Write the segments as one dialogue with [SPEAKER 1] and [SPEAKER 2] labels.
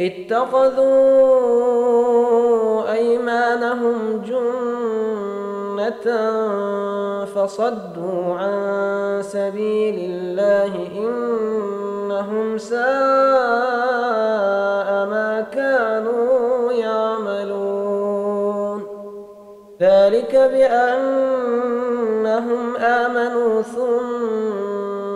[SPEAKER 1] اتخذوا أيمانهم جنة فصدوا عن سبيل الله إنهم ساء ما كانوا يعملون. ذلك بأنهم آمنوا ثم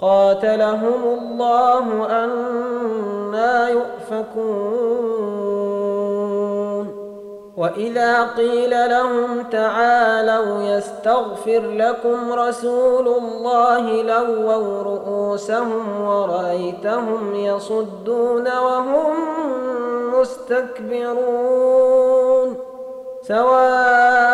[SPEAKER 1] قاتلهم الله أنا يؤفكون. وإذا قيل لهم تعالوا يستغفر لكم رسول الله لووا رؤوسهم ورأيتهم يصدون وهم مستكبرون. سواء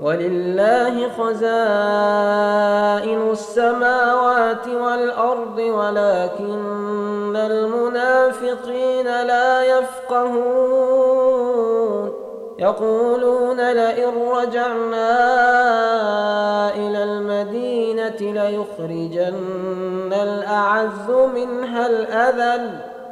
[SPEAKER 1] ولله خزائن السماوات والأرض ولكن المنافقين لا يفقهون. يقولون لئن رجعنا إلى المدينة ليخرجن الأعز منها الأذل.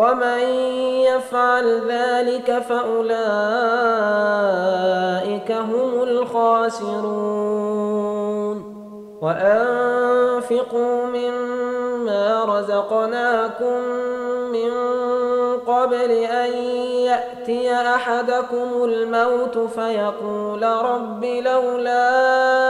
[SPEAKER 1] ومن يفعل ذلك فأولئك هم الخاسرون. وأنفقوا مما رزقناكم من قبل أن يأتي أحدكم الموت فيقول رب لولا